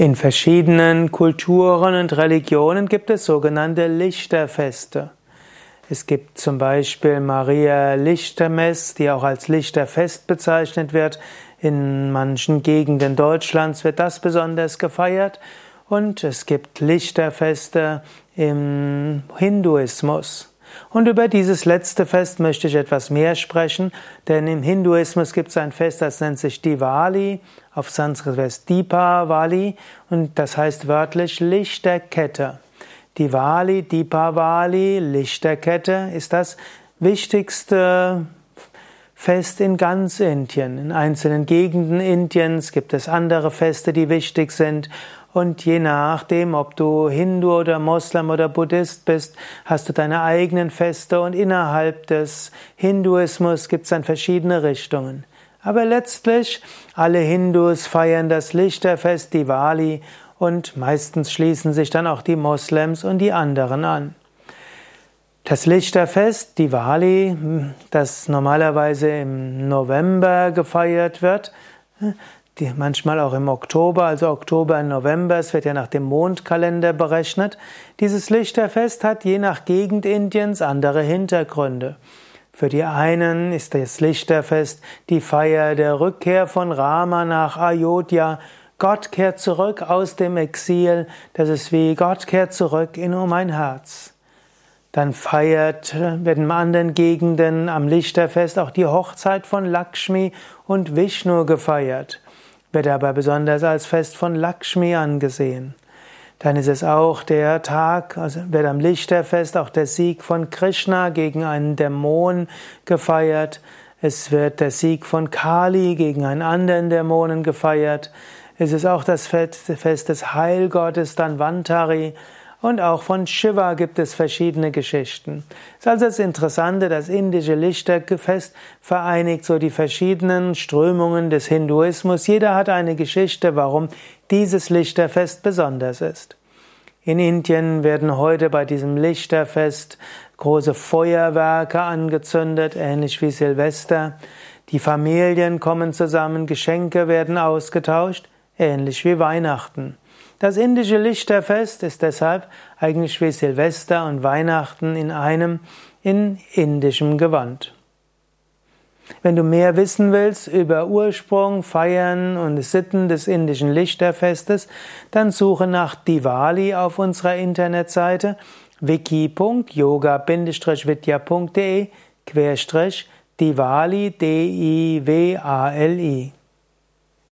In verschiedenen Kulturen und Religionen gibt es sogenannte Lichterfeste. Es gibt zum Beispiel Maria Lichtermess, die auch als Lichterfest bezeichnet wird. In manchen Gegenden Deutschlands wird das besonders gefeiert. Und es gibt Lichterfeste im Hinduismus. Und über dieses letzte Fest möchte ich etwas mehr sprechen, denn im Hinduismus gibt es ein Fest, das nennt sich Diwali, auf Sanskrit wäre es Deepavali und das heißt wörtlich Lichterkette. Diwali, Deepavali, Lichterkette ist das wichtigste Fest in ganz Indien. In einzelnen Gegenden Indiens gibt es andere Feste, die wichtig sind und je nachdem, ob du Hindu oder Moslem oder Buddhist bist, hast du deine eigenen Feste und innerhalb des Hinduismus gibt es dann verschiedene Richtungen. Aber letztlich, alle Hindus feiern das Lichterfest Diwali und meistens schließen sich dann auch die Moslems und die anderen an. Das Lichterfest Diwali, das normalerweise im November gefeiert wird, die manchmal auch im Oktober, also Oktober, November, es wird ja nach dem Mondkalender berechnet. Dieses Lichterfest hat je nach Gegend Indiens andere Hintergründe. Für die einen ist das Lichterfest die Feier der Rückkehr von Rama nach Ayodhya. Gott kehrt zurück aus dem Exil. Das ist wie Gott kehrt zurück in um mein Herz. Dann feiert, werden in anderen Gegenden am Lichterfest auch die Hochzeit von Lakshmi und Vishnu gefeiert wird aber besonders als Fest von Lakshmi angesehen. Dann ist es auch der Tag, also wird am Lichterfest auch der Sieg von Krishna gegen einen Dämon gefeiert. Es wird der Sieg von Kali gegen einen anderen Dämonen gefeiert. Es ist auch das Fest des Heilgottes Danvantari. Und auch von Shiva gibt es verschiedene Geschichten. Es ist also das Interessante, das indische Lichterfest vereinigt so die verschiedenen Strömungen des Hinduismus. Jeder hat eine Geschichte, warum dieses Lichterfest besonders ist. In Indien werden heute bei diesem Lichterfest große Feuerwerke angezündet, ähnlich wie Silvester. Die Familien kommen zusammen, Geschenke werden ausgetauscht, ähnlich wie Weihnachten. Das indische Lichterfest ist deshalb eigentlich wie Silvester und Weihnachten in einem in indischem Gewand. Wenn du mehr wissen willst über Ursprung, Feiern und Sitten des indischen Lichterfestes, dann suche nach Diwali auf unserer Internetseite wiki.yoga-vidya.de Diwali D-I-W-A-L-I